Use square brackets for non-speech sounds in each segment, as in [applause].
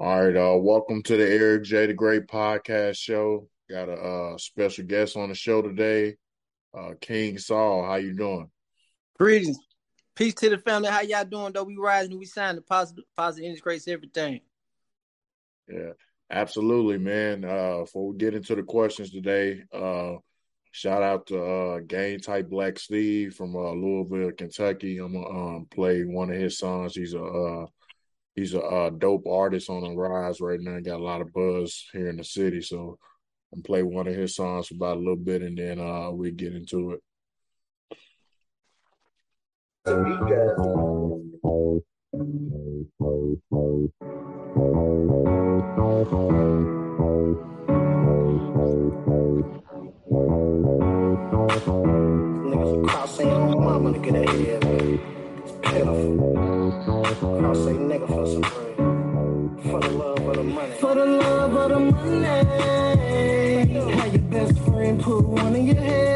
All right, uh, welcome to the Eric J. the Great podcast show. Got a uh, special guest on the show today, uh, King Saul. How you doing? Greetings, peace to the family. How y'all doing? Though we rising, we signing positive, positive integrates everything. Yeah, absolutely, man. Uh, before we get into the questions today, uh, shout out to uh, Game Type Black Steve from uh, Louisville, Kentucky. I'm gonna um, play one of his songs. He's a uh, he's a uh, dope artist on the rise right now. Got a lot of buzz here in the city, so I'm play one of his songs for about a little bit, and then uh, we get into it. Crossing your mama to get ahead. Cross a nigga for some bread. For the love of the money. For the love of the money. Have your best friend put one in your head.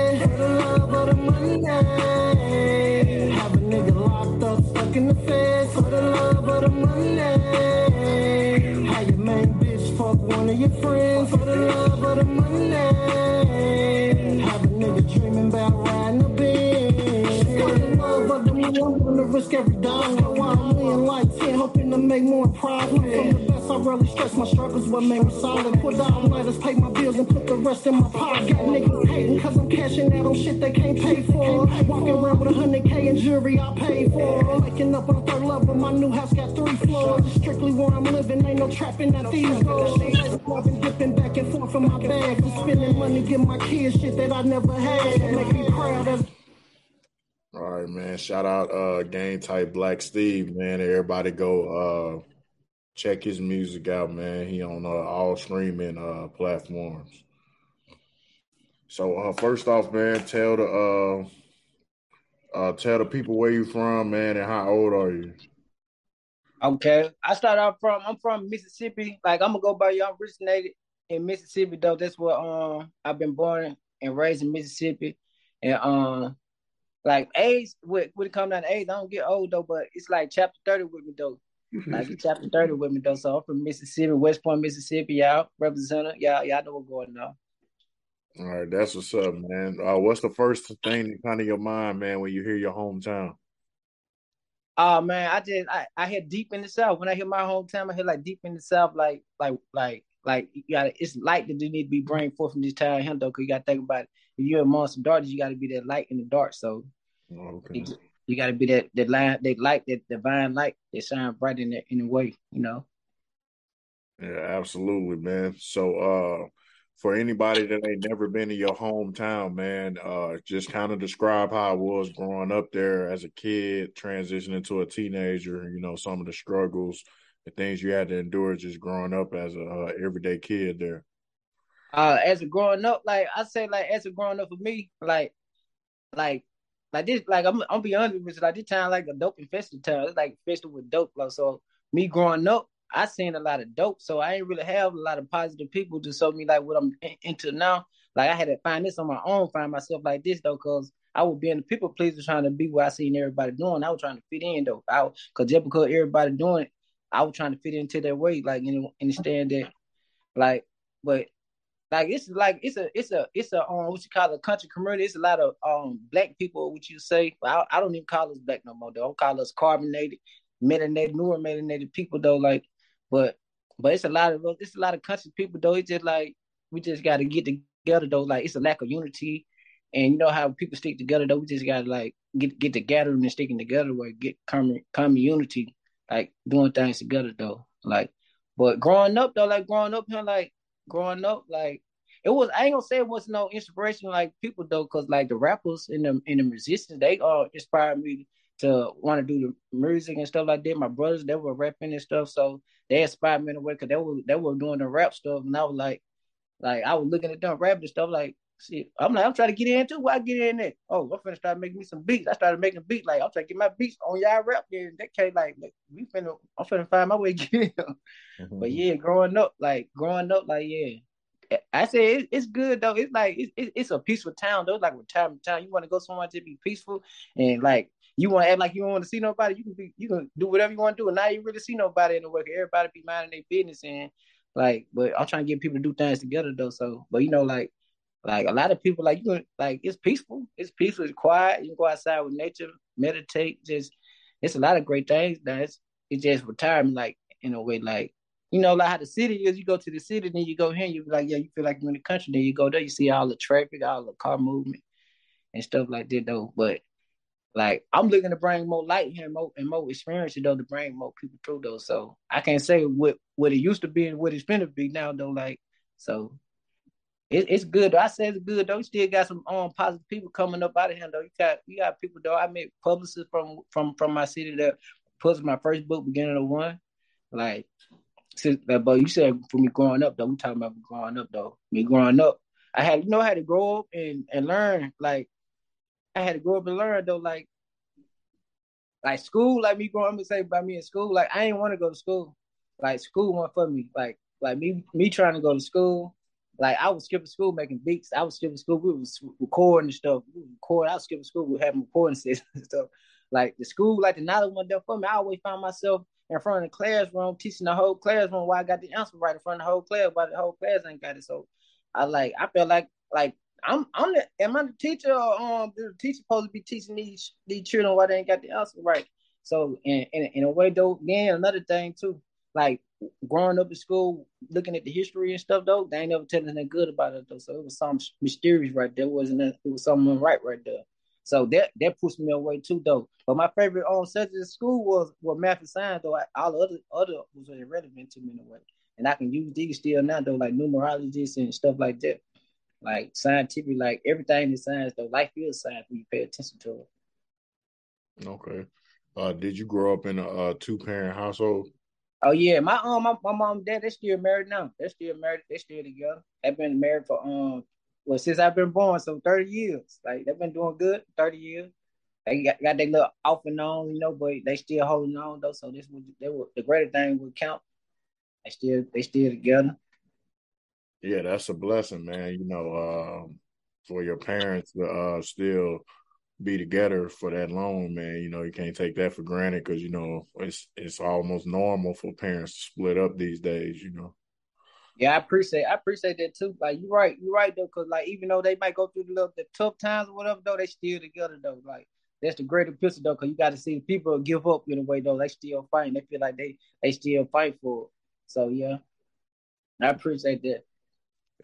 Make more profit. From the best, I really stress my struggles, what made me solid. Put down lighters, pay my bills, and put the rest in my pocket. Niggas hating, cause I'm cashing out on shit they can't pay for. Walking around with a hundred K in jewelry I paid for. Waking up on third level, my new house got three floors. Strictly where I'm living, ain't no trapping at these doors. I've been dipping back and forth in my bag. I'm spending money, give my kids shit that I never had. Make me proud All right, man. Shout out uh Game Type Black Steve, man. Everybody go uh check his music out, man. He on uh, all streaming uh platforms. So uh first off, man, tell the uh uh tell the people where you from, man, and how old are you? Okay, I start out from I'm from Mississippi. Like I'm gonna go by you. I'm originated in Mississippi though. That's where um I've been born and raised in Mississippi, and um like age when when it comes down to age, I don't get old though, but it's like chapter thirty with me though. Like it's chapter thirty with me though. So I'm from Mississippi, West Point, Mississippi. Y'all representative. Y'all y'all know what's going on. All right, that's what's up, man. Uh what's the first thing that come to your mind, man, when you hear your hometown? Oh man, I just I, I hear deep in the south. When I hear my hometown, I hear like deep in the south, like like like like you gotta it's light that you need to be bring forth from this town here though, because you gotta think about it. If you're amongst the darkness, you gotta be that light in the dark. So Okay. you, you gotta be that that line that light, that divine light that shine bright in the in the way, you know. Yeah, absolutely, man. So uh for anybody that ain't never been to your hometown, man, uh just kind of describe how it was growing up there as a kid, transitioning to a teenager, you know, some of the struggles, the things you had to endure just growing up as a uh, everyday kid there. Uh as a growing up, like I say like as a growing up for me, like like like this like I'm I'm be honest with you, like this town like a dope infested town. It's like infested with dope. Like so me growing up, I seen a lot of dope. So I ain't really have a lot of positive people to show me like what I'm in- into now. Like I had to find this on my own, find myself like this though, cause I would be in the people pleaser trying to be what I seen everybody doing. I was trying to fit in though. I cause just because everybody doing it, I was trying to fit into their way, like you know, understand that like but like it's like it's a it's a it's a um what you call a country community. It's a lot of um black people, what you say. I, I don't even call us black no more though. I call us carbonated, melanated, newer melanated people though. Like, but but it's a lot of it's a lot of country people though. It's just like we just got to get together though. Like it's a lack of unity, and you know how people stick together though. We just got to like get get together and sticking together, where get common common unity, like doing things together though. Like, but growing up though, like growing up here, like growing up, like it was. I ain't gonna say it was no inspiration like people though, cause like the rappers and the and the musicians, they all inspired me to want to do the music and stuff like that. My brothers, they were rapping and stuff, so they inspired me in a way, cause they were they were doing the rap stuff, and I was like, like I was looking at them rapping and stuff, like. Shit, I'm like, I'm trying to get in too. Why get in there? Oh, I'm finna start making me some beats. I started making beats. Like, I'm trying to get my beats on y'all rap there. That came like, like, we finna, I'm finna find my way to [laughs] get in. Mm-hmm. But yeah, growing up, like growing up, like yeah, I say it, it's good though. It's like it's, it's a peaceful town though. Like retirement town, you want to go somewhere to be peaceful and like you want to act like you don't want to see nobody, you can be you can do whatever you want to do. And now you really see nobody in the work. Everybody be minding their business and like, but I'm trying to get people to do things together though. So, but you know, like like a lot of people like you like it's peaceful. It's peaceful, it's quiet. You can go outside with nature, meditate, just it's a lot of great things. That's it's just retirement, like in a way, like you know, like how the city is. You go to the city, then you go here, and you be like, yeah, you feel like you're in the country. Then you go there, you see all the traffic, all the car movement, and stuff like that. Though, but like I'm looking to bring more light here and more, and more experience though to bring more people through though. So I can't say what what it used to be and what it's gonna be now though. Like so, it, it's good. Though. I say it's good though. You still got some um positive people coming up out of here though. You got you got people though. I met publicists from from from my city that published my first book, beginning of one. Like, since, but you said for me growing up though. We talking about growing up though. Me growing up, I had you know I had to grow up and and learn like I had to grow up and learn though, like like school, like me growing up say about me in school, like I didn't want to go to school. Like school wasn't for me. Like like me me trying to go to school, like I was skipping school making beats. I was skipping school. We was recording and stuff. We. I was skipping school. We having recording [laughs] sessions and stuff. Like the school, like the knowledge one there for me. I always found myself in front of the classroom teaching the whole classroom why I got the answer right in front of the whole class, but the whole class ain't got it. So I like I felt like like I'm I'm the am I the teacher or um the teacher supposed to be teaching these these children why they ain't got the answer right? So in in, in a way though, then another thing too, like growing up in school, looking at the history and stuff though, they ain't never telling anything good about it though. So it was something mysterious right there. It wasn't it was something right right there. So that that pushed me away too though. But my favorite um subject in school was was math and science though. I, all the other other was irrelevant to me in a way. And I can use these still now though, like numerologists and stuff like that like scientific, like everything is science though. Life is science when you pay attention to it. Okay. Uh, did you grow up in a, a two parent household? Oh yeah, my um my, my mom dad they still married now. They're still married. They still together. They've been married for um well since I've been born, so thirty years. Like they've been doing good, thirty years. They got, got their little off and on, you know, but they still holding on though. So this would they were the greater thing would count. They still they still together. Yeah, that's a blessing, man. You know, um, for your parents to uh, still be together for that long, man. You know, you can't take that for granted because you know it's it's almost normal for parents to split up these days. You know. Yeah, I appreciate I appreciate that too. Like you're right, you're right though, because like even though they might go through the little the tough times or whatever, though they still together though. Like that's the greater picture though, because you got to see people give up in a way though. They still fighting. They feel like they they still fight for it. So yeah, I appreciate that.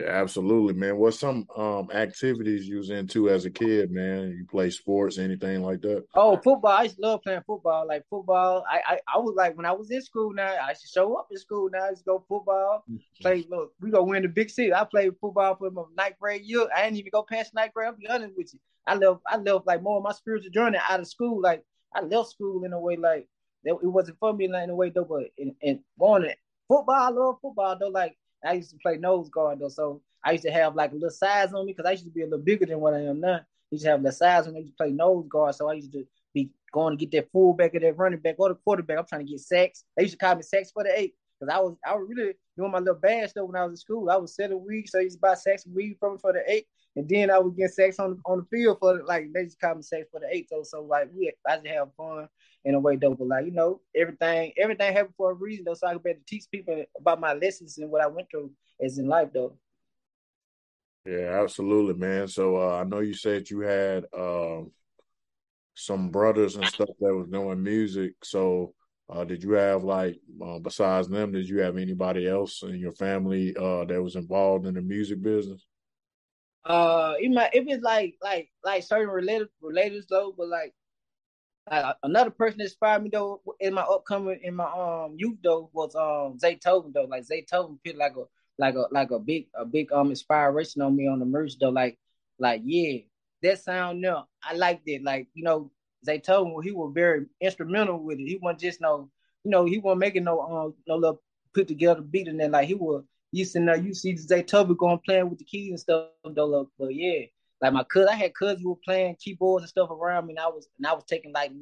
Yeah, absolutely, man. What some um activities you was into as a kid, man? You play sports, anything like that? Oh, football. I used to love playing football. Like football, I I, I was like when I was in school now, I should show up in school now. I used to go football. Mm-hmm. Play look, we go win the big city. I played football for my ninth grade year. I didn't even go past ninth grade. I'll be honest with you. I love I love like more of my spiritual journey out of school. Like I left school in a way like it wasn't for me in a way though, but in, in going to football, I love football though. Like I used to play nose guard though, so I used to have like a little size on me because I used to be a little bigger than what I am now. I used to have the size when I used to play nose guard, so I used to be going to get that fullback or that running back or the quarterback. I'm trying to get sacks. They used to call me sacks for the eight because I was I was really doing my little bad stuff when I was in school. I was seven weeks, so I used to buy sacks a week from for the eight, and then I would get sacks on on the field for like they just call me sacks for the eight. So so like we I just have fun in a way though, but like you know everything everything happened for a reason though, so I could better teach people about my lessons and what I went through as in life though. Yeah, absolutely, man. So uh, I know you said you had um, some brothers and stuff that was doing music. So uh, did you have like uh, besides them? Did you have anybody else in your family uh, that was involved in the music business? Uh, it might if it's like like like certain related relators though, but like like another person that inspired me though in my upcoming in my um youth though was um Zaytoven though. Like Zaytoven feel like a like a like a big a big um inspiration on me on the merch though. Like like yeah, that sound no, I liked it. Like you know, him he was very instrumental with it. He wasn't just no, you know, he wasn't making no um no little put together beat and then like he was used to know you see Zaytoven going playing with the keys and stuff though. But yeah, like my cousin, I had cousins who were playing keyboards and stuff around me, and I was and I was taking like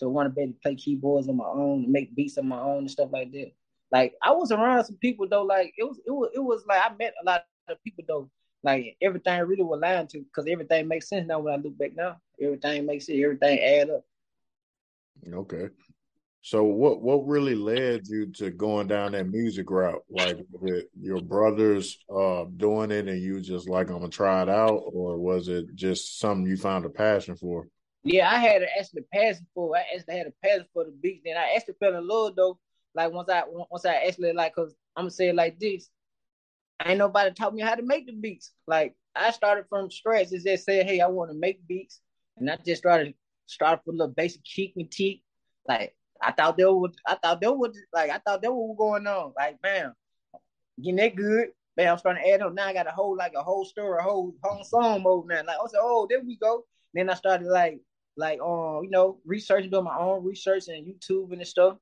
to want to be able to play keyboards on my own and make beats on my own and stuff like that. Like I was around some people though. Like it was it was it was like I met a lot of people though. Like everything really was lying to because everything makes sense now when I look back now. Everything makes sense. Everything add up. Okay. So what what really led you to going down that music route? Like with your brothers uh doing it and you just like I'm gonna try it out, or was it just something you found a passion for? Yeah, I had actually passion for. I actually had a passion for the beats. Then I actually fell in love though. Like once I once I actually like, cause I'm gonna say it like this. Ain't nobody taught me how to make the beats. Like I started from scratch. It just said, hey, I want to make beats, and I just started started with a little basic kick and tick. Like I thought there was, I thought there was like I thought there was going on. Like, bam, getting that good. Man, I'm starting to add on. Now I got a whole like a whole story, a whole whole song mode now. Like I said, oh, there we go. Then I started like like um, you know, researching, doing my own research and YouTube and stuff.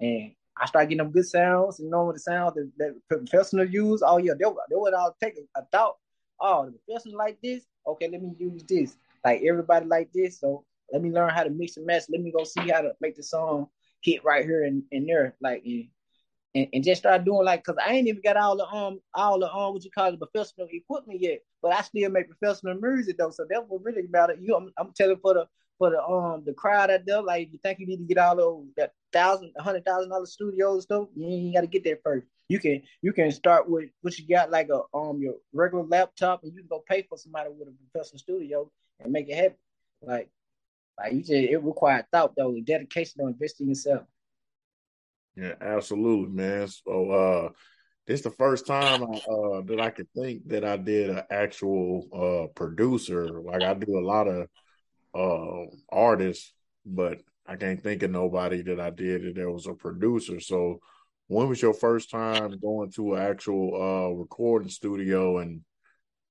And I started getting them good sounds and knowing the sounds that, that professional use. Oh yeah, they, they would all take a, a thought. Oh, the professional like this. Okay, let me use this. Like everybody like this. So let me learn how to mix and match. Let me go see how to make the song hit right here and, and there. Like and, and just start doing like because I ain't even got all the um all the um what you call it professional equipment yet, but I still make professional music though. So that was really about it. You, I'm, I'm telling for the for the um the crowd out there, like you think you need to get all those that thousand, hundred thousand dollar studios stuff, you ain't got to get there first. You can you can start with what you got like a um your regular laptop, and you can go pay for somebody with a professional studio and make it happen. Like like you said, it required thought though, dedication to investing yourself. Yeah, absolutely, man. So uh this the first time I, uh that I could think that I did an actual uh producer. Like I do a lot of uh artists, but I can't think of nobody that I did that was a producer. So when was your first time going to an actual uh recording studio and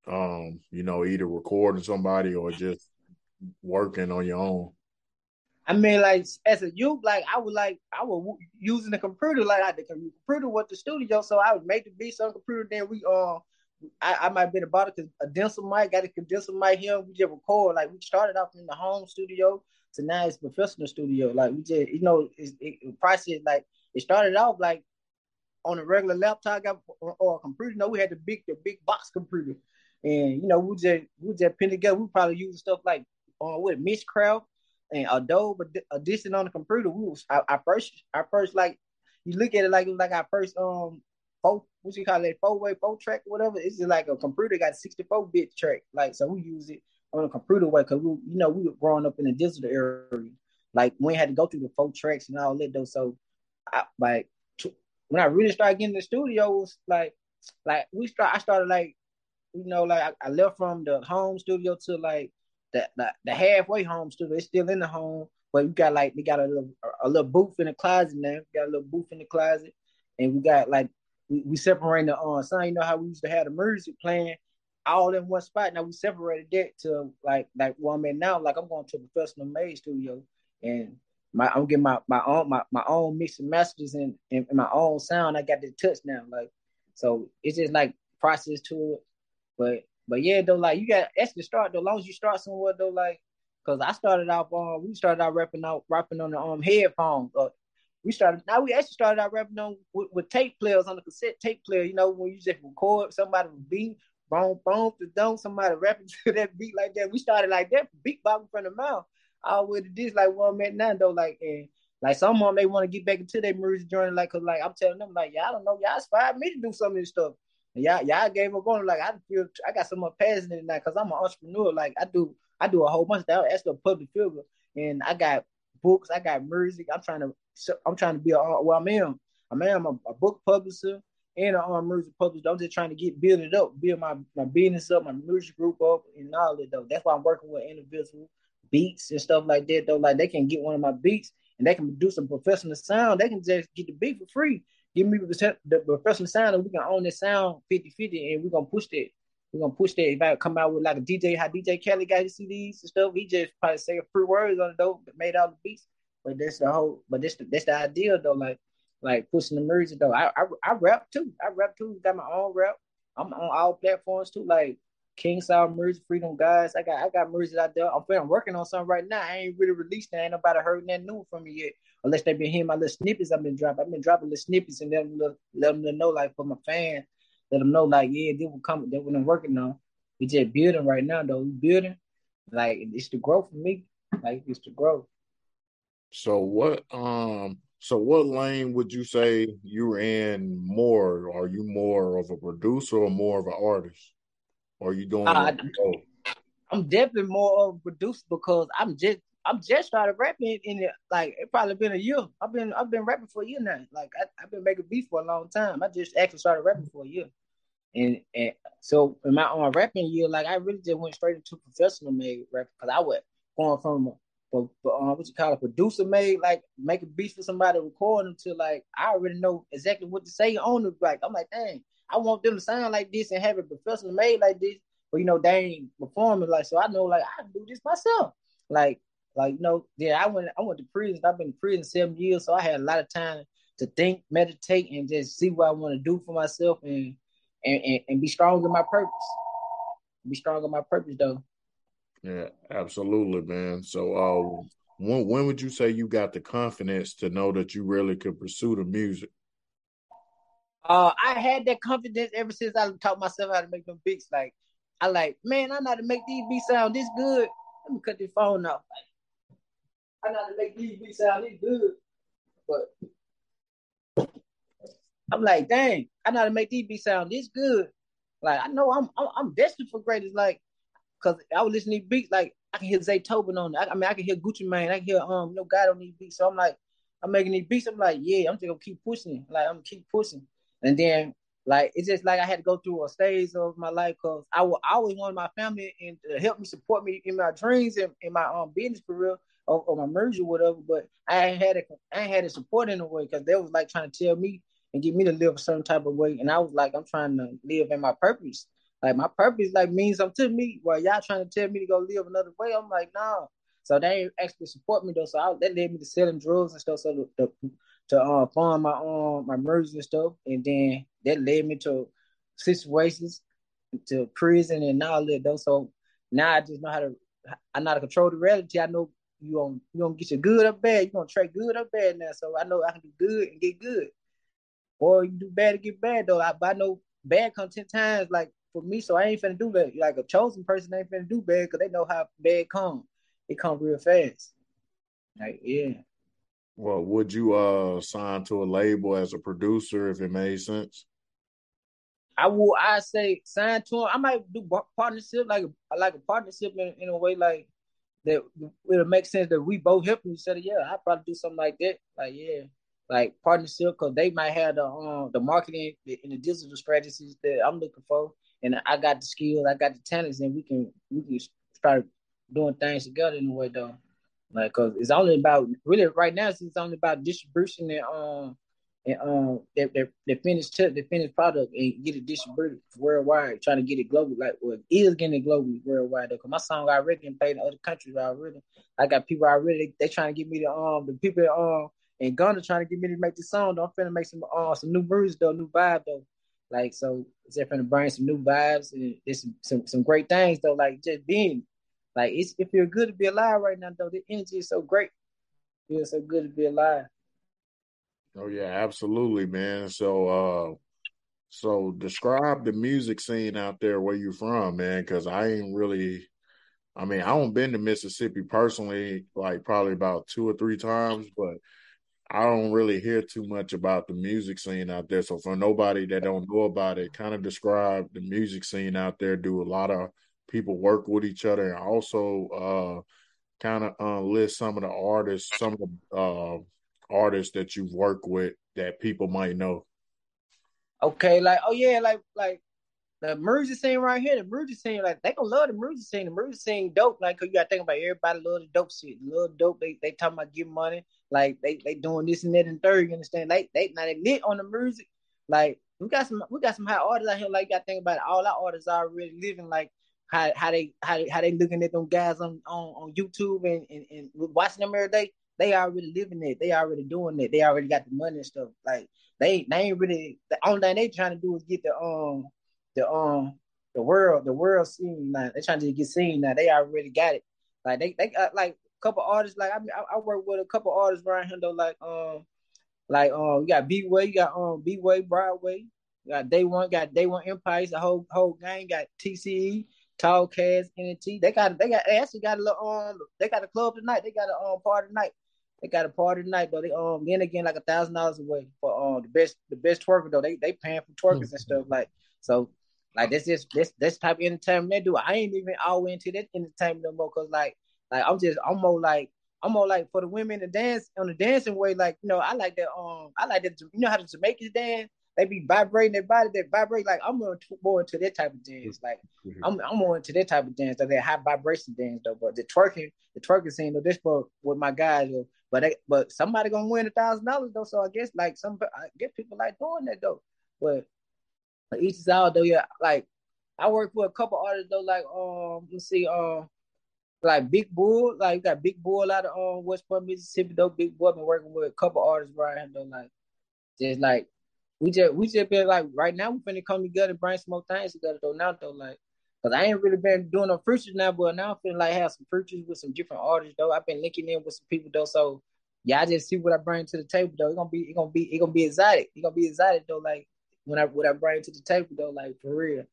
um, you know, either recording somebody or just working on your own? I mean, like as a youth, like I would like I was using the computer, like I the computer with the studio, so I would make the beats on the computer. Then we uh, I, I might be about it because a condenser mic, got a condenser mic here. We just record like we started off in the home studio, so now it's professional studio. Like we just you know, it, price is like it started off like on a regular laptop or, or a computer. You know, we had the big the big box computer, and you know we just we just pin together. We probably use stuff like on uh, with Mixcraft and Adobe Audition on the computer. We was our first, our first like you look at it like it was like our first um four what you call it four way four track whatever. It's just like a computer got sixty four bit track. Like so we use it on a computer way because we you know we were growing up in the digital area. Like we had to go through the four tracks and all that though. So I like when I really started getting the studio was like like we start I started like you know like I, I left from the home studio to like the, the, the halfway home studio. It's still in the home, but we got like we got a little a little booth in the closet now. We got a little booth in the closet, and we got like we, we separate the uh sound. You know how we used to have the music playing all in one spot. Now we separated that to like like where I'm at now. Like I'm going to a professional made studio, and my I'm getting my my own my, my own mix and masters and, and, and my own sound. I got the touch now, like so it's just like process to it. But but yeah, though, like you got that's actually start though. As long as you start somewhere though, like, cause I started off on uh, we started out rapping out rapping on the um headphones. Uh, we started now we actually started out rapping on with, with, tape players on the cassette tape player. You know when you just record somebody beat boom boom to dome somebody rapping [laughs] to that beat like that. We started like that beatboxing from the mouth. All with this like one man now though like and like some of them they want to get back into their music journey like cause like I'm telling them like y'all don't know y'all inspired me to do some of this stuff y'all, y'all gave up on like I feel I got some more passion in that because I'm an entrepreneur. Like I do, I do a whole bunch of that. That's a public figure, and I got books, I got music. I'm trying to, I'm trying to be a well, I'm in. I'm in, I'm a, a book publisher and an arm music publisher. I'm just trying to get build it up, build my my business up, my music group up, and all that though. That's why I'm working with individual beats and stuff like that though. Like they can get one of my beats and they can do some professional sound. They can just get the beat for free give me the, professional sound and we can own this sound 50-50 and we're gonna push that. We're gonna push that. If I come out with like a DJ, how DJ Khaled got his CDs and stuff, he just probably say a few words on it though, made all the beats. But that's the whole but that's the that's the idea though, like like pushing the music though. I, I I rap too. I rap too, got my own rap. I'm on all platforms too, like King Saul Music, Freedom Guys. I got I got music out there. I'm, I'm working on something right now. I ain't really released that. Ain't nobody heard that new from me yet unless they've been hearing my little snippets I've been dropping. I've been dropping little snippets and let them, let them know, like, for my fans, let them know, like, yeah, they will come, they what I'm working on. We just building right now, though. We building. Like, it's the growth for me. Like, it's the growth. So what um so what lane would you say you're in more? Are you more of a producer or more of an artist? Or are you doing uh, I'm definitely more of a producer because I'm just I'm just started rapping in it like it probably been a year. I've been I've been rapping for a year now. Like I, have been making beats for a long time. I just actually started rapping for a year. And and so in my own rapping year, like I really just went straight into professional made rap because I was going from but, but um, what you call a producer made like make a beat for somebody, record them to like I already know exactly what to say on the like. I'm like, dang, I want them to sound like this and have it professional made like this, but you know they ain't performing like so. I know like I do this myself. Like like you know, yeah, I went I went to prison. I've been in prison seven years, so I had a lot of time to think, meditate, and just see what I want to do for myself and and, and, and be strong in my purpose. Be strong in my purpose though. Yeah, absolutely, man. So, uh, when when would you say you got the confidence to know that you really could pursue the music? Uh, I had that confidence ever since I taught myself how to make them beats. Like, I like, man, I know how to make these beats sound this good. Let me cut this phone off. Like, I know how to make these beats sound this good, but I'm like, dang, I know how to make these beats sound this good. Like, I know I'm I'm, I'm destined for greatness. Like, Cause I was listening to beats like I can hear Zaytoven on it. I, I, mean I can hear Gucci Mane. I can hear um no God on these beats. So I'm like I'm making these beats. I'm like yeah I'm just gonna keep pushing. Like I'm gonna keep pushing. And then like it's just like I had to go through a stage of my life because I, I always wanted my family and to help me support me in my dreams and in my um business career or, or my merger whatever. But I ain't had it. I ain't had it support in a way because they was like trying to tell me and get me to live a certain type of way. And I was like, I'm trying to live in my purpose. Like my purpose like means something to me. While y'all trying to tell me to go live another way, I'm like, nah. So they actually support me though. So I, that led me to selling drugs and stuff. So to, to, to uh, fund my um my mergers and stuff, and then that led me to situations, to prison and all that though. So now I just know how to I know how to control the reality. I know you gonna you gonna get your good or bad. You gonna trade good or bad now. So I know I can do good and get good, or you do bad and get bad though. I, I know bad content times like for me, so I ain't finna do that. Like a chosen person ain't finna do bad because they know how bad come. It come real fast. Like, yeah. Well, would you uh sign to a label as a producer if it made sense? I will. I say sign to him. I might do partnership, like a, like a partnership in, in a way like that. It'll make sense that we both help each other. Yeah, I probably do something like that. Like, yeah, like partnership because they might have the um the marketing and the digital strategies that I'm looking for, and I got the skills, I got the talents, and we can we can start doing things together in a way though. Like, cause it's only about really right now. It's only about distribution and um and um the the, the finished t- the finished product and get it distributed worldwide. Trying to get it global, like well, is getting it globally worldwide though. Cause my song already been played in other countries already. I got people already. They, they trying to get me to um the people um and Ghana trying to get me to make the song. Though. I'm finna make some uh some new music though, new vibe though. Like so, it's definitely bring some new vibes and some, some, some great things though. Like just being, like it's it feels good to be alive right now though. The energy is so great. It feels so good to be alive. Oh yeah, absolutely, man. So uh so describe the music scene out there where you from, man, because I ain't really I mean, I don't been to Mississippi personally, like probably about two or three times, but I don't really hear too much about the music scene out there. So for nobody that don't know about it, kind of describe the music scene out there. Do a lot of people work with each other, and also uh, kind of uh, list some of the artists, some of the uh, artists that you've worked with that people might know. Okay, like oh yeah, like like the music scene right here, the music scene, like they gonna love the music scene. The music scene dope, like cause you gotta think about everybody love the dope shit. Love dope. They they talking about giving money, like they they doing this and that and third. You understand? They they now they lit on the music. Like we got some we got some high artists out here. Like you gotta think about it. All our artists are really living like how how they how how they looking at them guys on on, on YouTube and, and and watching them every day. They already living it. They already doing it. They already got the money and stuff. Like they they ain't really the only thing they trying to do is get the um the um the world the world seen now. They trying to get seen now. They already got it. Like they they got like a couple artists. Like I mean, I, I work with a couple artists around here though. Like um like um you got B Way, you got um B Way Broadway, you got Day One, got Day One Empires, the whole whole gang got TCE. Tall Cast, NT. They got they got they actually got a little um they got a club tonight. They got a um party tonight. they got a party tonight though. They um then again like a thousand dollars away for um the best the best twerker though. They they paying for twerkers mm-hmm. and stuff like so. Like this is this this type of entertainment they do. I ain't even all into that entertainment no more because like like I'm just I'm more like I'm more like for the women to dance on the dancing way. Like you know I like that um I like that you know how the Jamaicans dance they be vibrating their body, they vibrate like I'm more, more into that type of dance. Like mm-hmm. I'm I'm more into that type of dance, that high vibration dance though. But the twerking, the twerking scene though, this for with my guys though. But they, but somebody gonna win a thousand dollars though. So I guess like some I get people like doing that though. But each is out though, yeah. Like I work with a couple artists though, like um let's see, um like Big Bull, like you got Big Bull out of um West Point, Mississippi though. Big Bull been working with a couple artists right here though, like just like we just we just been like right now we finna come together and bring some more things together though now though like Cause I ain't really been doing no features now, but now I'm feeling like have some features with some different artists though. I've been linking in with some people though, so yeah, I just see what I bring to the table though. It's gonna be, it's gonna be, it's gonna be exotic. It's gonna be exotic though. Like when I what I bring to the table though, like for real.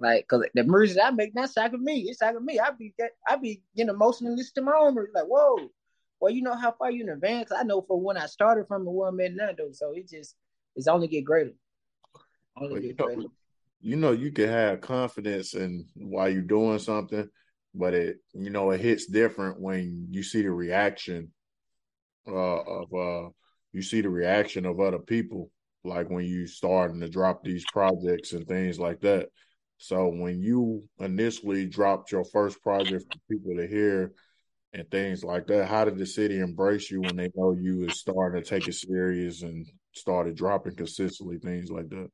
Like, cause the music I make, not shocking me. It's shocking me. I be, I be getting emotional listening to my own. Like, whoa, well, you know how far you in advance. I know for when I started from the one man now though, so it just, it's only get greater. Only get greater you know you can have confidence in while you're doing something, but it you know it hits different when you see the reaction uh, of uh you see the reaction of other people like when you starting to drop these projects and things like that. So when you initially dropped your first project for people to hear and things like that, how did the city embrace you when they know you is starting to take it serious and started dropping consistently, things like that?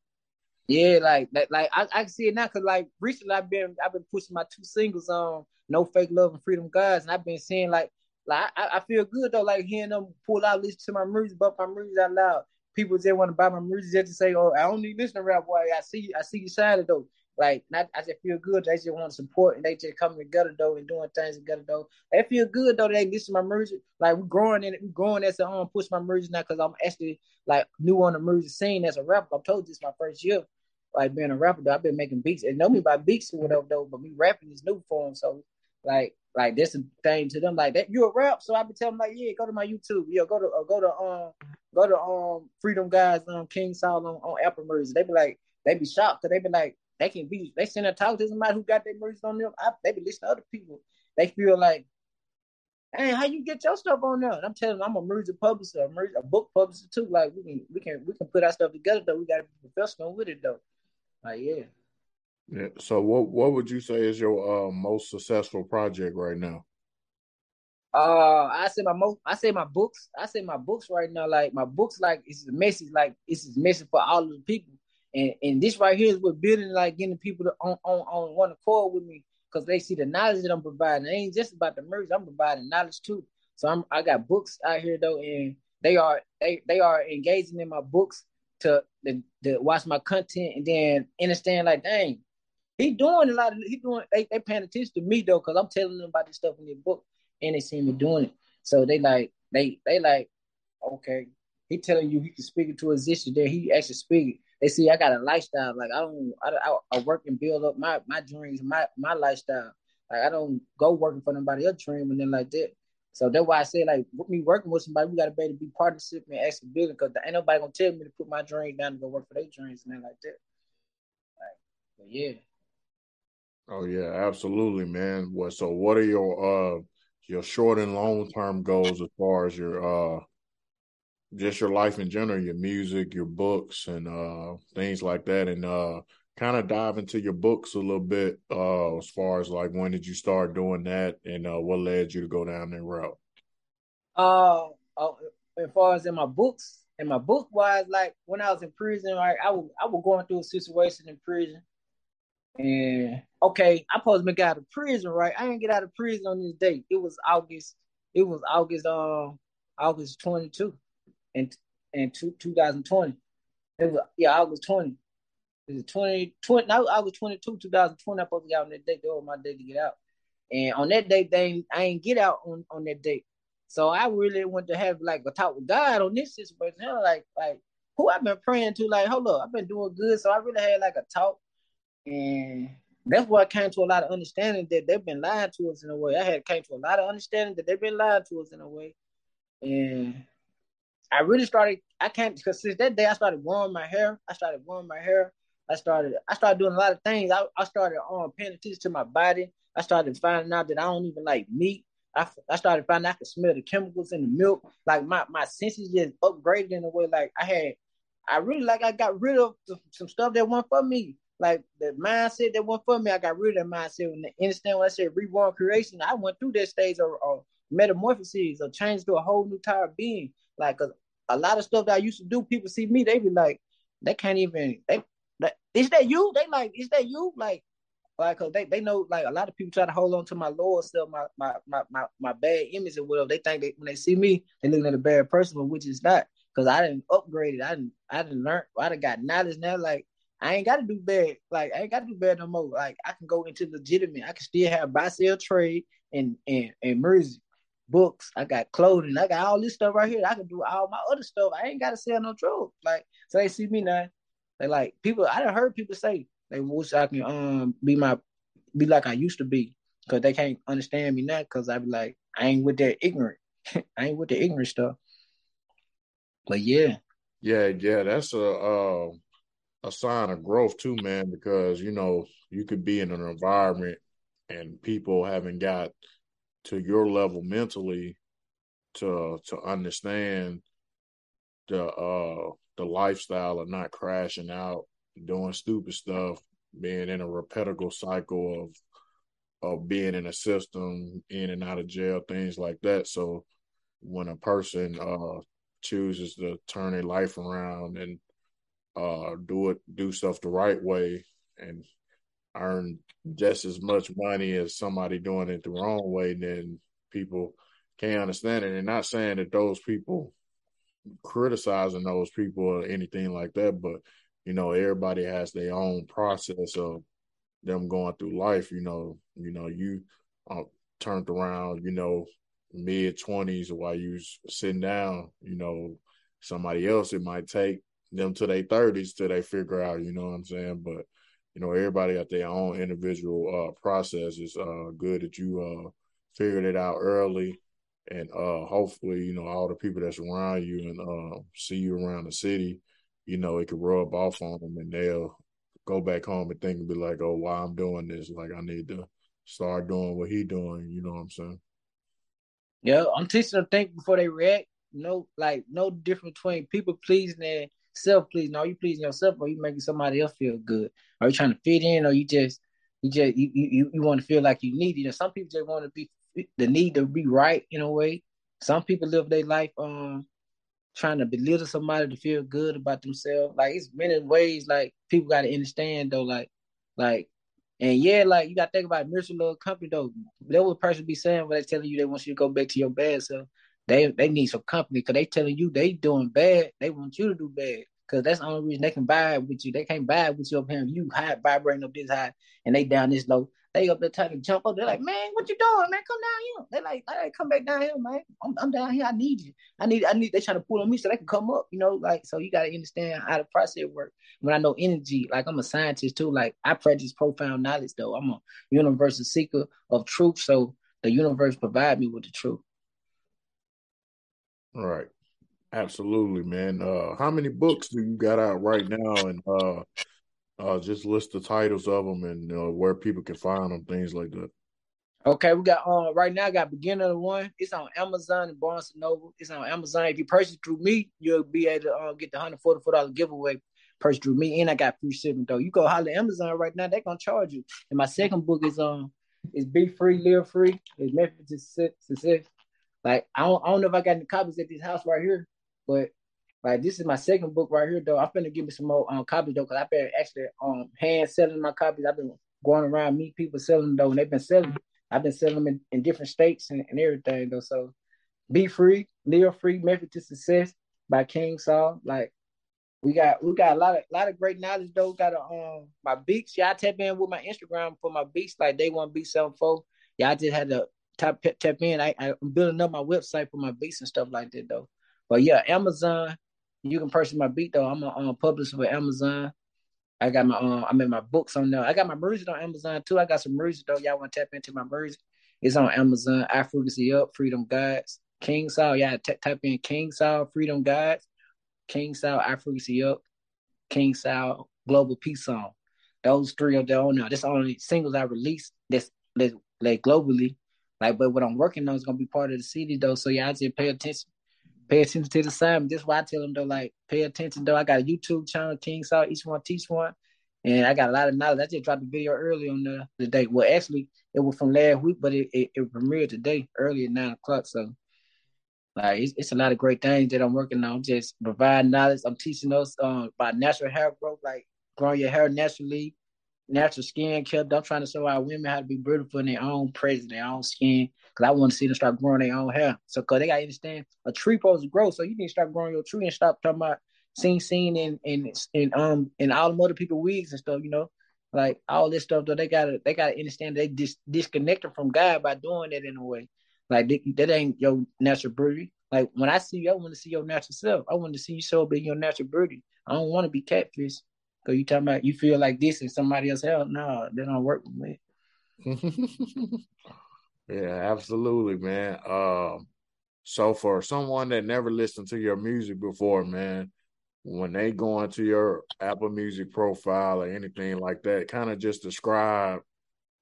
Yeah, like like, like I, I see it now because like recently I've been I've been pushing my two singles on No Fake Love and Freedom Gods, and I've been seeing like like I, I feel good though, like hearing them pull out, listen to my music, but my music out loud. People just want to buy my music just to say, "Oh, I don't need listen to rap, boy. I see, I see you shining though." Like, not, I just feel good. They just want to support and they just coming together though and doing things together though. They feel good though. That they listen to my music. Like we're growing in it, we growing as a um push my music now because I'm actually like new on the music scene as a rapper. I'm told this my first year like being a rapper, though, I've been making beats. And know me by beats or whatever though, but me rapping is new for them. So like like this a thing to them like that. You a rap, so I be telling them like, yeah, go to my YouTube, yo, go to uh, go to um go to um Freedom Guys um King Saul on, on Apple Music. They be like, they be shocked because they be like, they can be they send a talk to somebody who got their music on them. I, they be listening to other people. They feel like, hey, how you get your stuff on there? And I'm telling them I'm a music publisher, a, music, a book publisher too. Like we can we can we can put our stuff together though. We gotta be professional with it though. Like yeah. Yeah. So what what would you say is your uh, most successful project right now? Uh, I say my most. I say my books. I say my books right now. Like my books, like it's a message. Like it's a message for all of the people. And and this right here is what building, like getting people to on on on one accord with me because they see the knowledge that I'm providing. It ain't just about the merch. I'm providing knowledge too. So I'm I got books out here though, and they are they they are engaging in my books to, to, to watch my content and then understand like, dang, he doing a lot of he doing they they paying attention to me though, because I'm telling them about this stuff in the book and they see me doing it. So they like they they like, okay, he telling you he can speak it to existence there. He actually speak it. They see I got a lifestyle. Like I don't I, I, work and build up my my dreams, my my lifestyle. Like I don't go working for nobody else dream and then like that. So that's why I say like with me working with somebody, we gotta be able to be partnership and building because ain't nobody gonna tell me to put my dream down to go work for their dreams and then like that. Like, but yeah. Oh yeah, absolutely, man. What so what are your uh your short and long term goals as far as your uh just your life in general, your music, your books and uh things like that and uh kind of dive into your books a little bit uh, as far as like when did you start doing that and uh, what led you to go down that route? Uh, uh, as far as in my books, in my book wise, like when I was in prison, like I was I was going through a situation in prison, and okay, I supposed to get out of prison, right? I didn't get out of prison on this date. It was August. It was August. Uh, August twenty two, and and two, 2020. It was yeah, August twenty is it 20, 20 now I was 22, 2020, I'm supposed to get out on that date. That was my day to get out. And on that date, they I ain't get out on, on that date. So I really want to have like a talk with God on this situation. You know, like like who I've been praying to, like, hold up, I've been doing good. So I really had like a talk. And that's why I came to a lot of understanding that they've been lying to us in a way. I had came to a lot of understanding that they've been lying to us in a way. and I really started. I can't because since that day I started growing my hair. I started growing my hair. I started. I started doing a lot of things. I, I started um paying attention to my body. I started finding out that I don't even like meat. I, I started finding I could smell the chemicals in the milk. Like my my senses just upgraded in a way. Like I had, I really like I got rid of some stuff that went for me. Like the mindset that went for me, I got rid of that mindset. When the understand when I said reborn creation, I went through that stage of, of metamorphosis or change to a whole new type of being. Like a, a lot of stuff that I used to do, people see me, they be like, they can't even. They, like, is that you? They like, is that you? Like, like, cause they, they know like a lot of people try to hold on to my lower self, my my my my, my bad image or whatever. They think that when they see me, they looking at a bad person, which is not. Cause I didn't upgrade it. I didn't I didn't learn. I done got knowledge now. Like I ain't got to do bad. Like I ain't got to do bad no more. Like I can go into legitimate. I can still have buy sell trade and and and music, books. I got clothing. I got all this stuff right here. I can do all my other stuff. I ain't got to sell no drugs. Like so they see me now. They like people. I done heard people say they wish I can um be my be like I used to be because they can't understand me now because I be like I ain't with that ignorant. [laughs] I ain't with the ignorant stuff. But yeah. Yeah, yeah, that's a uh, a sign of growth too, man, because you know, you could be in an environment and people haven't got to your level mentally to to understand the uh the lifestyle of not crashing out, doing stupid stuff, being in a repetitive cycle of of being in a system, in and out of jail, things like that. So when a person uh chooses to turn their life around and uh, do it, do stuff the right way, and earn just as much money as somebody doing it the wrong way, then people can't understand it. And not saying that those people criticizing those people or anything like that, but you know, everybody has their own process of them going through life. You know, you know, you uh, turned around, you know, mid twenties while you sitting down. You know, somebody else it might take them to their thirties till they figure out, you know what I'm saying? But you know, everybody got their own individual uh process. processes. Uh good that you uh figured it out early and uh hopefully, you know, all the people that's around you and uh see you around the city, you know, it could rub off on them and they'll go back home and think and be like, Oh, why I'm doing this? Like I need to start doing what he doing, you know what I'm saying? Yeah, I'm teaching them think before they react. No, like no difference between people pleasing and self pleasing. Are you pleasing yourself or you making somebody else feel good? Are you trying to fit in or you just you just you you, you want to feel like you need it? Know, some people just want to be the need to be right in a way. Some people live their life um trying to belittle somebody to feel good about themselves. Like it's many ways like people gotta understand though, like like and yeah, like you gotta think about Mr. Little Company though. That would person be saying when they telling you they want you to go back to your bad self. They they need some company because they telling you they doing bad. They want you to do bad because that's the only reason they can vibe with you. They can't vibe with you up here. You high vibrating up this high and they down this low. They up there trying to jump up. They're like, man, what you doing, man? Come down here. They like, I like, come back down here, man. I'm, I'm down here. I need you. I need, I need. They trying to pull on me so they can come up. You know, like so. You got to understand how the process work. When I know energy, like I'm a scientist too. Like I practice profound knowledge though. I'm a universal seeker of truth. So the universe provide me with the truth. Right. Absolutely, man. Uh, how many books do you got out right now? And uh, uh, just list the titles of them and uh, where people can find them, things like that. Okay, we got uh right now. I got beginner of one. It's on Amazon and Barnes and Noble. It's on Amazon. If you purchase through me, you'll be able to uh, get the hundred forty four dollar giveaway. Purchase through me, and I got free shipping though. You go holler Amazon right now, they're gonna charge you. And my second book is um is Be Free, Live Free. It's Method to Success. Like I don't, I don't know if I got any copies at this house right here, but like this is my second book right here though. I'm finna give me some more um, copies though, cause I've been actually um hand selling my copies. I've been going around meet people selling though, and they've been selling. I've been selling them in, in different states and, and, everything though. So be free, live free, method to success by King Saul. Like we got we got a lot of lot of great knowledge though. Got a um my beats. Y'all tap in with my Instagram for my beats like day one beat seven four. Y'all just had to tap tap in. I, I'm building up my website for my beats and stuff like that though. But yeah, Amazon, you can purchase my beat though. I'm a um, publisher with Amazon. I got my um, I'm in my books on there. I got my music on Amazon too. I got some music though. Y'all want to tap into my music? It's on Amazon. I frequency up, freedom guides. King Saul, yeah, t- type in King Saul Freedom Guides, King Saul Africacy Up, King Saul Global Peace Song. Those three are the only that's the only singles I released that's like globally. Like, but what I'm working on is gonna be part of the city though. So I just pay attention. Pay attention to the sign. That's why I tell them though, like, pay attention though. I got a YouTube channel, King Saul, each one teach one. And I got a lot of knowledge. I just dropped a video early on the, the day. Well, actually, it was from last week, but it, it, it premiered today, early at nine o'clock. So, like, it's, it's, a lot of great things that I'm working on. Just provide knowledge. I'm teaching us um, about natural hair growth, like growing your hair naturally, natural skin care. I'm trying to show our women how to be beautiful in their own presence, their own skin. Cause I want to see them start growing their own hair. So, cause they gotta understand a tree supposed to grow. So you need to start growing your tree and stop talking about seeing seen in in in um in all the other people wigs and stuff, you know, like all this stuff. Though they gotta they gotta understand they dis- disconnected from God by doing that in a way. Like they, that ain't your natural beauty. Like when I see you, I want to see your natural self. I want to see you up in your natural beauty. I don't want to be catfish. Cause you talking about you feel like this and somebody else hell. No, they don't work with me. [laughs] yeah, absolutely, man. Um, so for someone that never listened to your music before, man, when they go into your Apple Music profile or anything like that, kind of just describe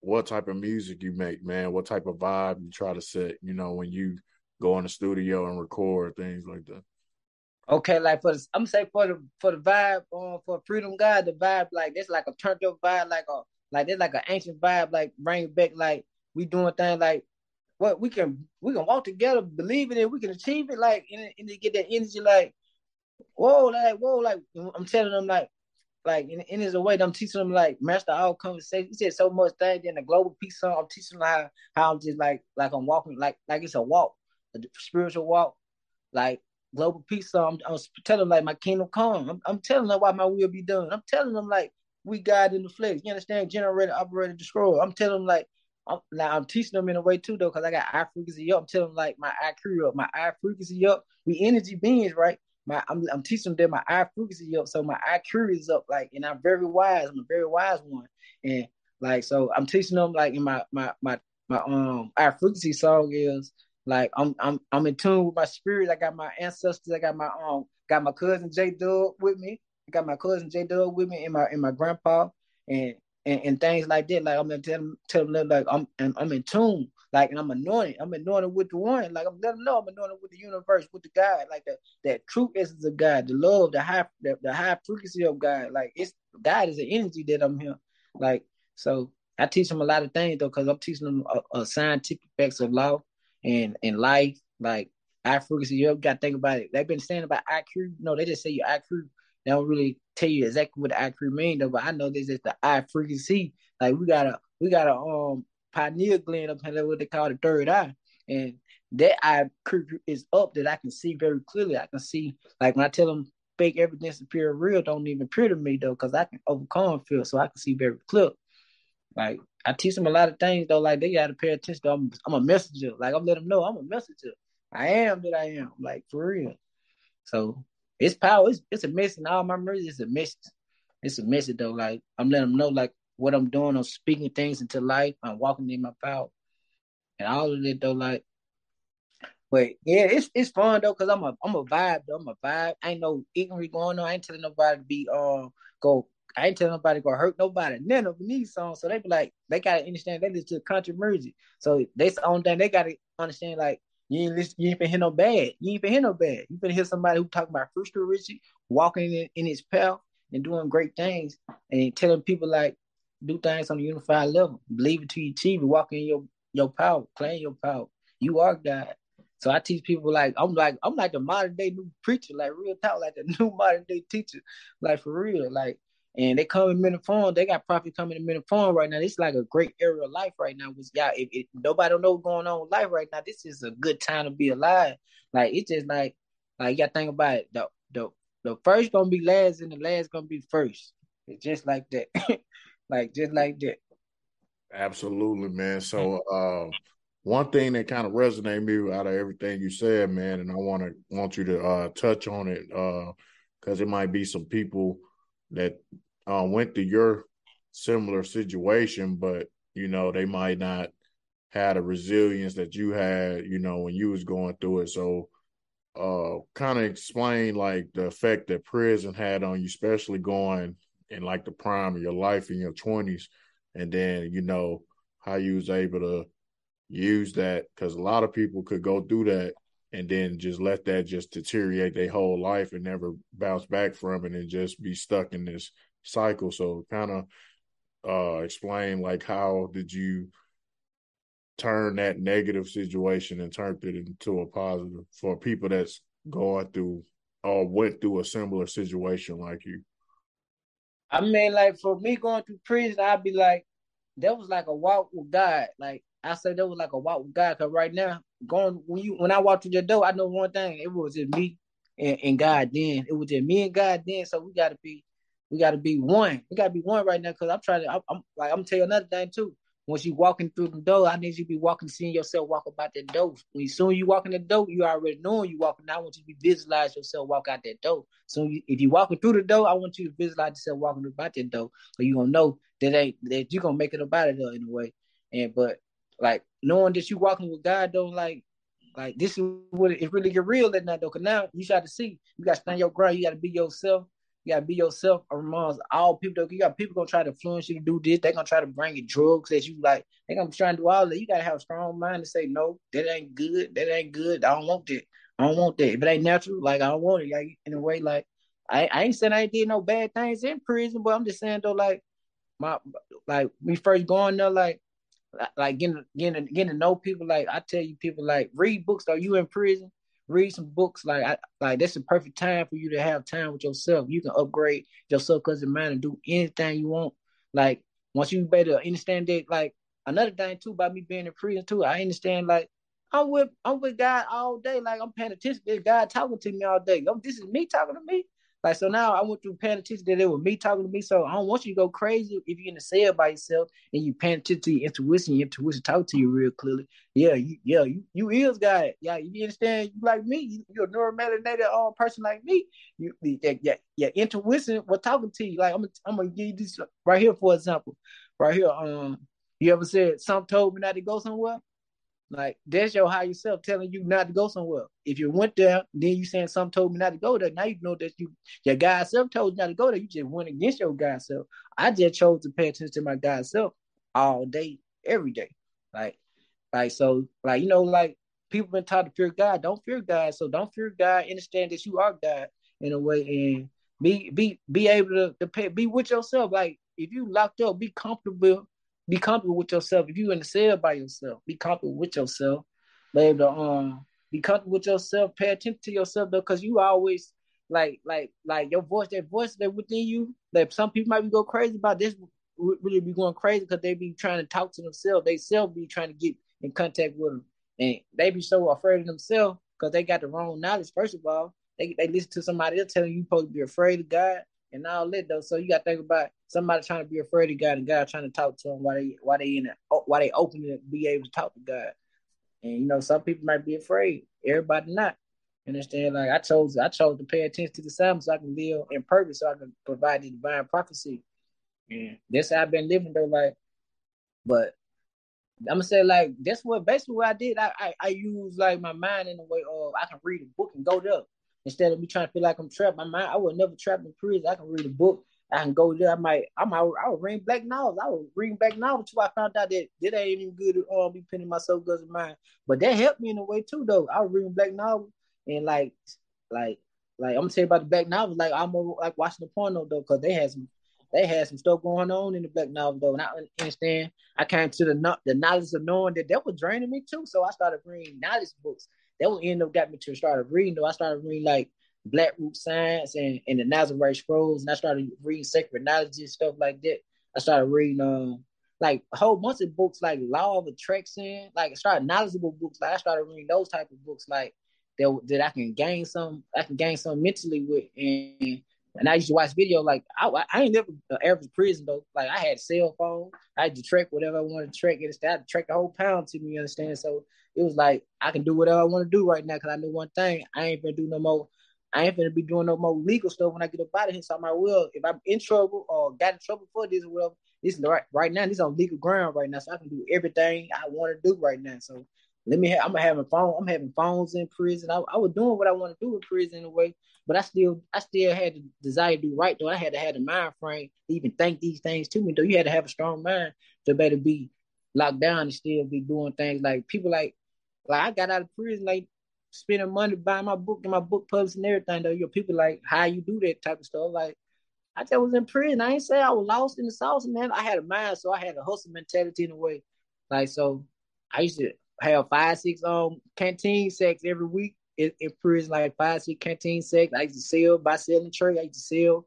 what type of music you make, man. What type of vibe you try to set, you know, when you go in the studio and record things like that. Okay, like for the, I'm say for the for the vibe um, for Freedom God, the vibe like that's like a turned up vibe, like a like it's like an ancient vibe, like bring back like we doing things like what we can we can walk together, believe in it, we can achieve it, like and, and get that energy, like whoa, like whoa, like I'm telling them like like in, in his way, I'm teaching them like master all conversation. He said so much things in the global peace song. I'm teaching them how how I'm just like like I'm walking like like it's a walk, a spiritual walk, like global peace song. I'm, I'm telling them like my kingdom come. I'm, I'm telling them why my will be done. I'm telling them like we God in the flesh. You understand? Generator, operator, destroyer. I'm telling them like I'm, now I'm teaching them in a way too though, because I got eye frequency up. I'm telling them like my IQ up, my eye frequency up. We energy beings, right? my I'm, I'm teaching them that my eye frequency up, so my IQ is up. Like, and I'm very wise. I'm a very wise one, and like so I'm teaching them like in my my my my um eye frequency song is like I'm I'm I'm in tune with my spirit. I got my ancestors. I got my um got my cousin J Dub with me. I got my cousin J Dub with me and my and my grandpa and and, and things like that. Like I'm gonna tell them tell them like I'm and I'm in tune like, and I'm anointed. I'm anointed with the one. Like, I'm letting them know I'm anointed with the universe, with the God. Like that that true essence of God, the love, the high the, the high frequency of God. Like it's God is the energy that I'm here. Like so, I teach them a lot of things though, because I'm teaching them a, a, scientific facts of law and and life. Like high frequency, you got to think about it. They've been saying about IQ. No, they just say your IQ. They don't really tell you exactly what the IQ mean though. But I know this is the eye frequency. Like we gotta we gotta um pineal gland up here, what they call the third eye. And that eye is up that I can see very clearly. I can see, like when I tell them fake evidence appear real, don't even appear to me though, because I can overcome fear, so I can see very clear. Like I teach them a lot of things though, like they gotta pay attention. To, I'm, I'm a messenger. Like I'm letting them know I'm a messenger. I am that I am, like for real. So it's power. It's, it's a message. All my music is a message. It's a message though. Like I'm letting them know, like what I'm doing. I'm speaking things into life. I'm walking in my power, and all of it though. Like, but yeah, it's it's fun though because I'm a I'm a vibe though. I'm a vibe. Ain't no ignorant going on. I ain't telling nobody to be uh go. I ain't telling nobody to go hurt nobody. None of these songs. So they be like, they gotta understand they listen to country music. So that's the only thing they gotta understand. Like you ain't listen, you ain't been hear no bad. You ain't been hear no bad. You been hear somebody who talking about first Richie walking in, in his path and doing great things and telling people like do things on a unified level. Believe it to you achieve it. Walk in your your power. Claim your power. You are God. So I teach people like I'm like I'm like the modern day new preacher, like real talk, like the [laughs] new modern day teacher, like for real, like. And they come in minute form. They got prophet coming in minute form right now. It's like a great area of life right now. Was y'all, if, if nobody don't know what's going on with life right now, this is a good time to be alive. Like it's just like, like you got to think about it. The the the first gonna be last, and the last gonna be first. It's just like that. [laughs] like just like that. Absolutely, man. So uh, one thing that kind of resonated me out of everything you said, man, and I want to want you to uh, touch on it because uh, it might be some people that uh, went to your similar situation, but you know they might not had a resilience that you had, you know, when you was going through it. So uh kind of explain like the effect that prison had on you, especially going in like the prime of your life in your twenties, and then you know how you was able to use that because a lot of people could go through that and then just let that just deteriorate their whole life and never bounce back from it and just be stuck in this cycle. So kind of uh explain like how did you turn that negative situation and turn it into a positive for people that's going through or went through a similar situation like you? I mean, like for me going through prison, I'd be like, that was like a walk with God. Like I said, that was like a walk with God. Cause right now, going when you when I walked through the door, I know one thing. It was just me and, and God. Then it was just me and God. Then so we got to be, we got to be one. We got to be one right now. Cause I'm trying to. I'm, I'm like I'm tell you another thing too. Once you walking through the door, I need you to be walking, seeing yourself walk about that door. When soon you walk in the door, you already knowing you walking. I want you to be visualize yourself walk out that door. So you, if you walking through the door, I want you to visualize yourself walking about that door. So you gonna know that ain't that you gonna make it about it though in a way. And but like knowing that you walking with God though, like like this is what it, really get real at night though. Cause now you got to see, you got to stand your ground. You got to be yourself. You gotta be yourself amongst all people. You got people gonna try to influence you to do this. They're gonna try to bring you drugs that you like. They're gonna try to do all that. You gotta have a strong mind to say no. That ain't good. That ain't good. I don't want that. I don't want that. If it ain't natural, like I don't want it. Like in a way, like I, I ain't saying I ain't did no bad things in prison, but I'm just saying though, like my like we first going there, like like getting getting getting to know people. Like I tell you, people like read books. Are you in prison? Read some books. Like I like that's the perfect time for you to have time with yourself. You can upgrade your subconscious mind and do anything you want. Like once you better understand that, like another thing too about me being in prison too, I understand like I'm with I'm with God all day. Like I'm paying attention to God talking to me all day. This is me talking to me. Like so now I went through paying attention that it was me talking to me. So I don't want you to go crazy if you're in the cell by yourself and you paying attention to your intuition, your intuition talk to you real clearly. Yeah, you yeah, you you is God. Yeah, you understand you like me, you, are a neuromelanated um, person like me. You yeah, yeah, yeah, intuition was talking to you. Like I'm I'm gonna give you this right here for example. Right here, um, you ever said something told me not to go somewhere? Like that's your higher self telling you not to go somewhere. If you went there, then you saying something told me not to go there. Now you know that you your God self told you not to go there. You just went against your God self. I just chose to pay attention to my God self all day, every day. Like, like so, like you know, like people been taught to fear God. Don't fear God. So don't fear God. Understand that you are God in a way, and be be be able to, to pay, be with yourself. Like if you locked up, be comfortable be comfortable with yourself. If you in the cell by yourself, be comfortable with yourself. To um be comfortable with yourself. Pay attention to yourself though, because you always like like like your voice, that voice that within you. That some people might be go crazy about this. Would really be going crazy because they be trying to talk to themselves. They self be trying to get in contact with them, and they be so afraid of themselves because they got the wrong knowledge. First of all, they they listen to somebody else telling you supposed to be afraid of God and all that though. So you got to think about somebody trying to be afraid of God and God trying to talk to them while they while they in it, oh, while they open to be able to talk to God. And you know, some people might be afraid. Everybody not. understand? Like I chose, I chose to pay attention to the Psalms so I can live in purpose, so I can provide the divine prophecy. And that's how I've been living though. Like, but I'm gonna say like that's what basically what I did. I I, I use like my mind in a way of I can read a book and go there instead of me trying to feel like I'm trapped. My mind, I would never trap in prison. I can read a book. I can go there. I might, I might, I would read black novels. I would read black novels too. I found out that that ain't even good to uh, be pinning myself because of mine. But that helped me in a way too, though. I was reading black novels and like, like, like I'm tell you about the black novels. Like I'm more like watching the porno though, because they had some, they had some stuff going on in the black novel though. And I understand. I came to the the knowledge of knowing that that was draining me too. So I started reading knowledge books that will end up got me to start reading though. I started reading like Black Root Science and, and the Nazarite Scrolls, and I started reading sacred knowledge and stuff like that. I started reading um like a whole bunch of books like Law of Attraction, like I started knowledgeable books. Like I started reading those type of books like that that I can gain some I can gain some mentally with and and I used to watch video like I, I ain't never uh, average prison though. Like I had cell phone, I had to track whatever I wanted to track. It I had to track the whole pound to me. You understand? So it was like I can do whatever I want to do right now because I know one thing: I ain't gonna do no more. I ain't gonna be doing no more legal stuff when I get up out of here. So I well, if I'm in trouble or got in trouble for this or whatever, this is right right now. This is on legal ground right now, so I can do everything I want to do right now. So let me. I'm having phone. I'm having phones in prison. I, I was doing what I want to do in prison in a way, but I still, I still had the desire to do right. Though I had to have the mind frame to even think these things to me. Though you had to have a strong mind to better be locked down and still be doing things like people like, like I got out of prison like spending money buying my book and my book pubs and everything. Though your people like how you do that type of stuff. Like I just was in prison. I ain't say I was lost in the sauce, man. I had a mind, so I had a hustle mentality in a way. Like so, I used to have five, six um canteen sex every week in, in prison, like five, six canteen sex. I used to sell by selling trade. I used to sell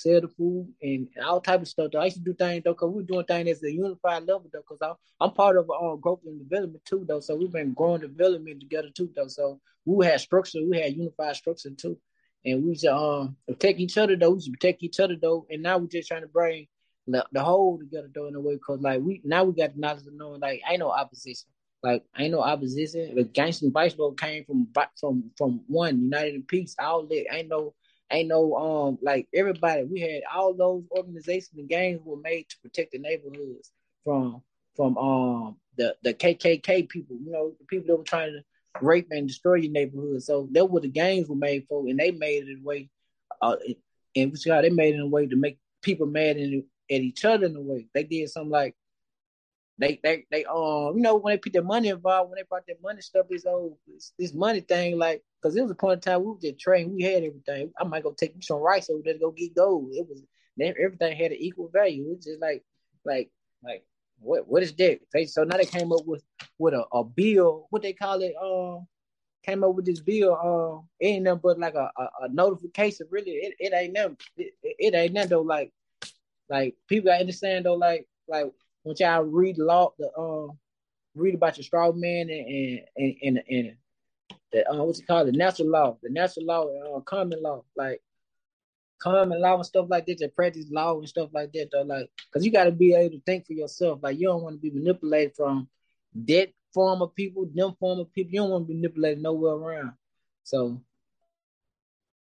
sell the food and all type of stuff. Though I used to do things though, cause we are doing things at a unified level though. Cause I'm, I'm part of uh, growth and development too though. So we've been growing development together too though. So we had structure, we had unified structure too, and we used to um protect each other though. We used to protect each other though, and now we're just trying to bring the, the whole together though in a way. Cause like we now we got the knowledge of knowing like ain't no opposition. Like ain't no opposition. The gangster baseball came from from from one United in Peace outlet. Ain't no ain't no um like everybody. We had all those organizations and gangs were made to protect the neighborhoods from from um the the KKK people. You know the people that were trying to rape and destroy your neighborhood. So that what the gangs were made for, and they made it a way. Uh, and which how they made it a way to make people mad in, at each other in a way. They did something like they they they um you know when they put their money involved when they brought their money stuff this old this, this money thing like because it was a point in time we was just trained we had everything. I might go take some rice over there to go get gold. It was everything had an equal value. It's just like like like what what is that? So now they came up with with a, a bill. What they call it um came up with this bill um it ain't nothing but like a, a, a notification really. It, it ain't nothing it, it ain't nothing though like like people gotta understand though like like when y'all read law, the um, read about your straw man and and and and, the uh, what's it called, the natural law, the natural law, uh, common law, like common law and stuff like that, the practice law and stuff like that. Though, like, cause you got to be able to think for yourself. Like, you don't want to be manipulated from that form of people, them form of people. You don't want to be manipulated nowhere around. So,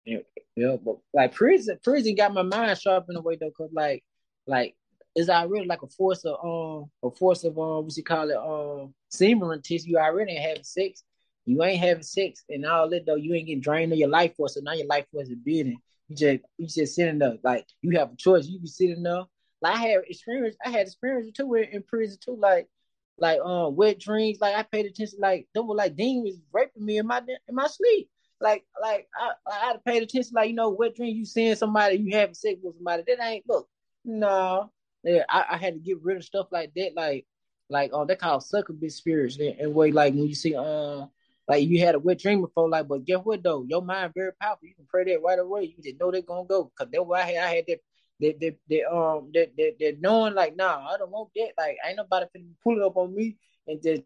yeah, yeah, but like prison, prison got my mind sharp in a way though, cause like, like is already like a force of um a force of um what you call it um semen tissue. You already having sex. You ain't having sex and all that though. You ain't getting drained of your life force, so now your life force is building. You just you just sitting there like you have a choice. You be sitting there. Like I had experience. I had experience too in, in prison too. Like like um wet dreams. Like I paid attention. Like they were like demons raping me in my in my sleep. Like like I I had pay attention. Like you know wet dreams. You seeing somebody. You having sex with somebody. That ain't look. No, yeah, I, I, had to get rid of stuff like that, like like oh, they call succubus spirits. And way like when you see um like you had a wet dream before, like but guess what though, your mind very powerful. You can pray that right away. You just know they're gonna go because that's why I had I had that. That, that, that um that, that knowing like nah I don't want that like ain't nobody finna pull up on me and just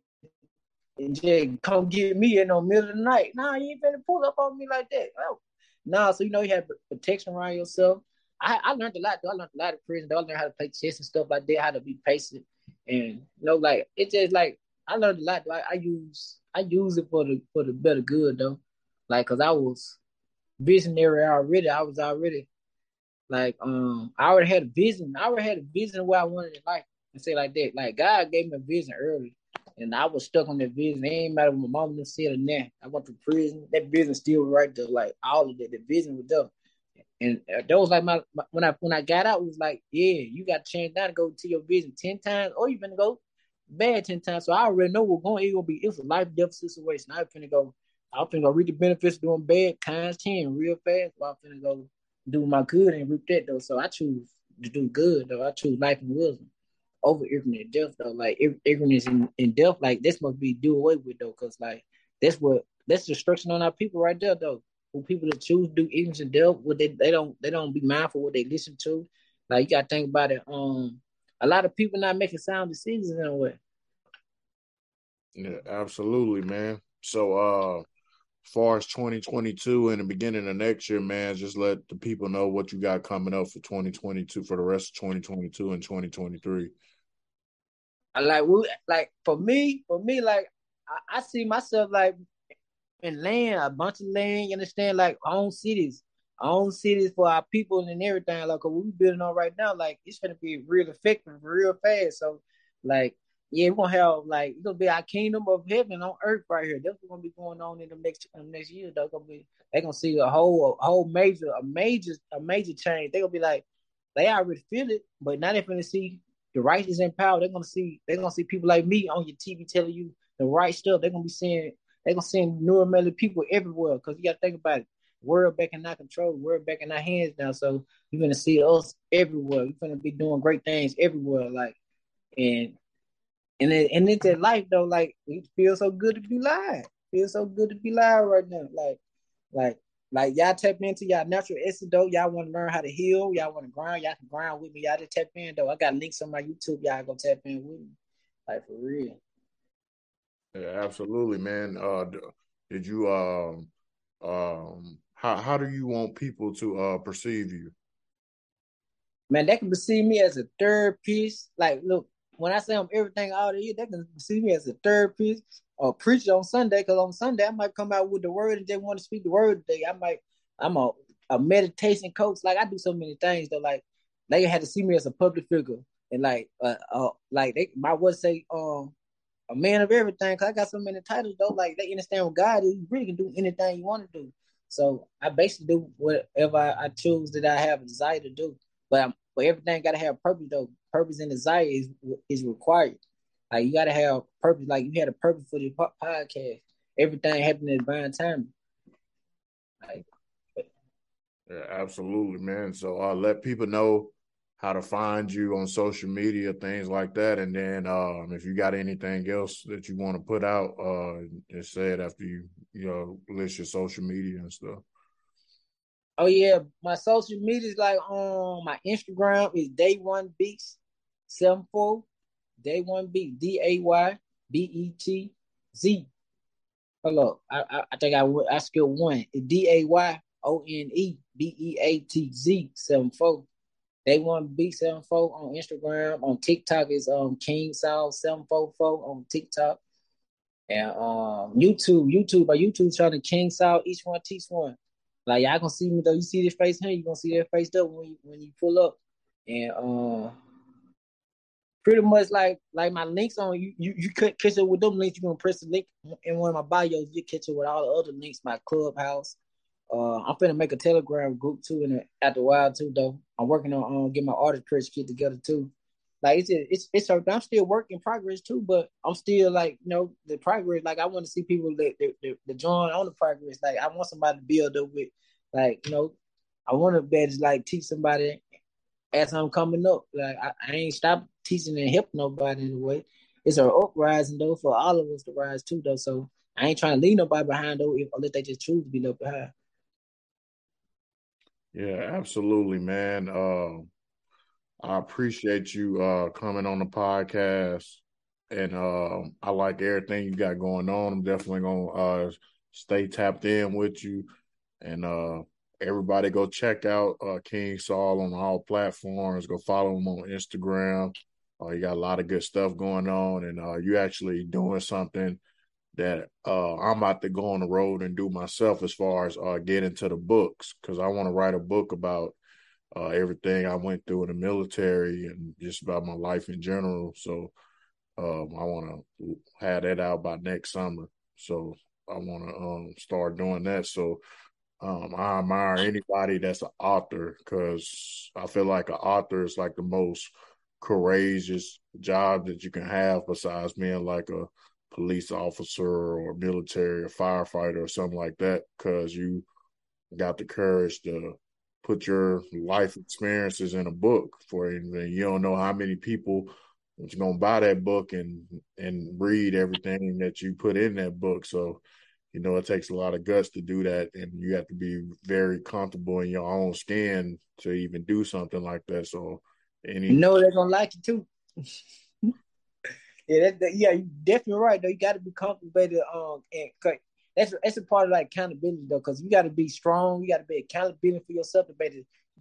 and just come get me in the middle of the night. Nah, you ain't finna pull up on me like that. Oh. Nah, so you know you have protection around yourself. I, I learned a lot. Though. I learned a lot of prison. Though. I learned how to play chess and stuff like that, how to be patient, and you know, like it just like I learned a lot. Like I use I use it for the for the better good though, like because I was visionary already. I was already like um I already had a vision. I already had a vision of where I wanted in life and say like that. Like God gave me a vision early. And I was stuck on that vision. It ain't matter what my mom said or not. I went to prison. That vision still right there. Like all of that. The vision was there. And that was like my, my, when I when I got out, it was like, yeah, you got to change down to go to your vision ten times, or you gonna go bad ten times. So I already know we're going. It's gonna be it's a life death situation. I'm finna go. I'm finna go read the benefits of doing bad times ten real fast. So I'm finna go do my good and reap that though. So I choose to do good though. I choose life and wisdom over ignorance and death though. Like ignorance and, and death, like this must be do away with though, cause like that's what that's destruction on our people right there though for people that choose do ignorance and death, what they they don't they don't be mindful what they listen to. Like you gotta think about it. Um, a lot of people not making sound decisions in a way. Yeah, absolutely, man. So uh as far as 2022 and the beginning of next year, man, just let the people know what you got coming up for 2022 for the rest of 2022 and 2023. I like we like for me, for me, like I, I see myself like in land, a bunch of land. You understand? Like own cities, own cities for our people and everything. Like what we building on right now, like it's gonna be real effective, real fast. So, like, yeah, we're gonna have like it's gonna be our kingdom of heaven on earth right here. That's gonna be going on in the next um, next year. They're gonna be they gonna see a whole a whole major a major a major change. They're gonna be like they already feel it, but now they're gonna see the righteous in power. They're gonna see they're gonna see people like me on your TV telling you the right stuff. They're gonna be seeing they're gonna send neuromelodic people everywhere because you gotta think about it. World back in our control, world back in our hands now. So you're gonna see us everywhere. You're gonna be doing great things everywhere. Like and and it, and it's that life though. Like it feels so good to be live. Feels so good to be live right now. Like like like y'all tap into y'all natural essence though. Y'all want to learn how to heal. Y'all want to grind. Y'all can grind with me. Y'all just tap in though. I got links on my YouTube. Y'all go tap in with me. Like for real. Yeah, absolutely, man. Uh, did you um um how how do you want people to uh perceive you? Man, they can perceive me as a third piece. Like, look, when I say I'm everything out of you, they can perceive me as a third piece or preacher on Sunday. Because on Sunday I might come out with the word and they want to speak the word today. I might I'm a a meditation coach. Like I do so many things though. Like they had to see me as a public figure and like uh, uh like they might well say um a man of everything. Cause I got so many titles though. Like they understand what God is. You really can do anything you want to do. So I basically do whatever I, I choose that I have a desire to do. But I'm, but everything got to have purpose though. Purpose and desire is is required. Like you got to have purpose. Like you had a purpose for the podcast. Everything happened at divine time. Like, yeah, absolutely, man. So uh, let people know how to find you on social media, things like that. And then um, if you got anything else that you want to put out, uh, just say it after you, you know, list your social media and stuff. Oh yeah, my social media is like on um, my Instagram is day one beats seven four day one beat D A Y B E T Z. Hello, I, I, I think I I skill one D A Y O N E B E A T Z seven four. They want B74 on Instagram. On TikTok is um King Saul 744 on TikTok. And um YouTube, YouTube, by YouTube trying to King Saul, each one teach one. Like y'all gonna see me though. You see this face here, you gonna see that face up when you when you pull up. And um pretty much like like my links on you you, you could catch it with them links, you're gonna press the link in one of my bios, you catch it with all the other links, my clubhouse, uh, I'm finna make a Telegram group too, and after a while too, though. I'm working on um, get my artist press kit together too. Like it's it's it's I'm still work in progress too, but I'm still like you know the progress. Like I want to see people that that join on the progress. Like I want somebody to build up with, like you know, I want to be like teach somebody as I'm coming up. Like I, I ain't stop teaching and help nobody in a way. It's a uprising though for all of us to rise too though. So I ain't trying to leave nobody behind though, if, unless they just choose to be left behind. Yeah, absolutely, man. Uh, I appreciate you uh, coming on the podcast, and uh, I like everything you got going on. I'm definitely gonna uh, stay tapped in with you, and uh, everybody go check out uh, King Saul on all platforms. Go follow him on Instagram. You got a lot of good stuff going on, and uh, you actually doing something that uh, I'm about to go on the road and do myself as far as uh, get into the books because I want to write a book about uh, everything I went through in the military and just about my life in general. So um, I want to have that out by next summer. So I want to um, start doing that. So um, I admire anybody that's an author because I feel like an author is like the most courageous job that you can have besides being like a police officer or military or firefighter or something like that because you got the courage to put your life experiences in a book for anything. You don't know how many people going to buy that book and and read everything that you put in that book. So, you know, it takes a lot of guts to do that, and you have to be very comfortable in your own skin to even do something like that. So, any you know they're gonna like you too. [laughs] Yeah, that, that, yeah, you definitely right though. You got to be comfortable, um, and that's that's a part of like accountability though, because you got to be strong. You got to be accountable for yourself to better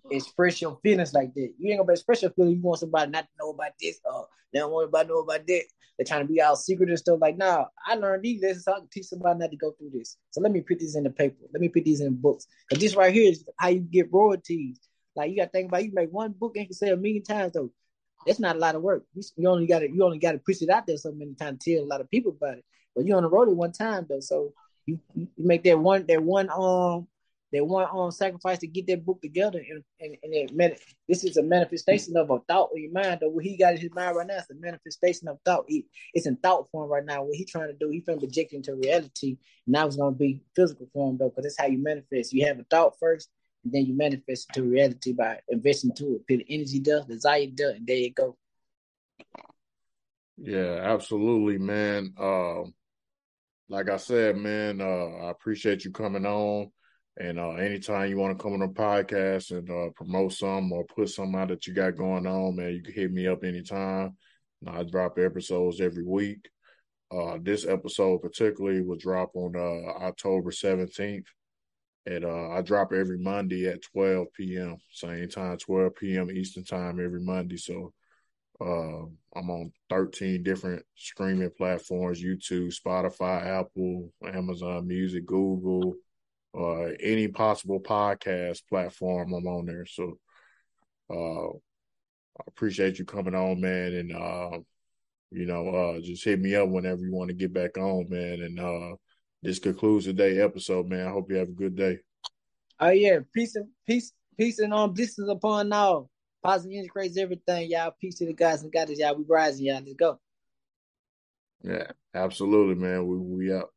express your feelings like that. You ain't gonna express your feelings. You want somebody not to know about this, or they don't want anybody to know about that. They're trying to be all secret and stuff. Like, nah, I learned these lessons. So I can teach somebody not to go through this. So let me put these in the paper. Let me put these in books. Cause this right here is how you get royalties. Like you got to think about. You make one book and you can say a million times though. That's not a lot of work. You only got to you only got to push it out there so many times tell a lot of people about it. But you on the road at one time though, so you, you make that one that one um that one um sacrifice to get that book together and and, and it, this is a manifestation of a thought in your mind though. What he got in his mind right now is a manifestation of thought. He, it's in thought form right now. What he trying to do he trying to project into reality. Now it's going to be physical form though because that's how you manifest. You have a thought first and then you manifest into reality by investing to it put energy there desire there and there you go yeah absolutely man um like i said man uh i appreciate you coming on and uh, anytime you want to come on a podcast and uh, promote some or put something out that you got going on, man, you can hit me up anytime. I drop episodes every week. Uh, this episode particularly will drop on uh, October 17th. And uh, I drop every Monday at 12 p.m. Same time, 12 p.m. Eastern time every Monday. So uh, I'm on 13 different streaming platforms YouTube, Spotify, Apple, Amazon Music, Google, uh, any possible podcast platform I'm on there. So uh, I appreciate you coming on, man, and uh, you know, uh, just hit me up whenever you want to get back on, man. And uh, this concludes today's episode, man. I hope you have a good day. Oh yeah, peace and peace, peace and um blessings upon all. Positive energy integrates everything, y'all. Peace to the guys and guys, y'all. We rising, y'all. Let's go. Yeah, absolutely, man. We we up.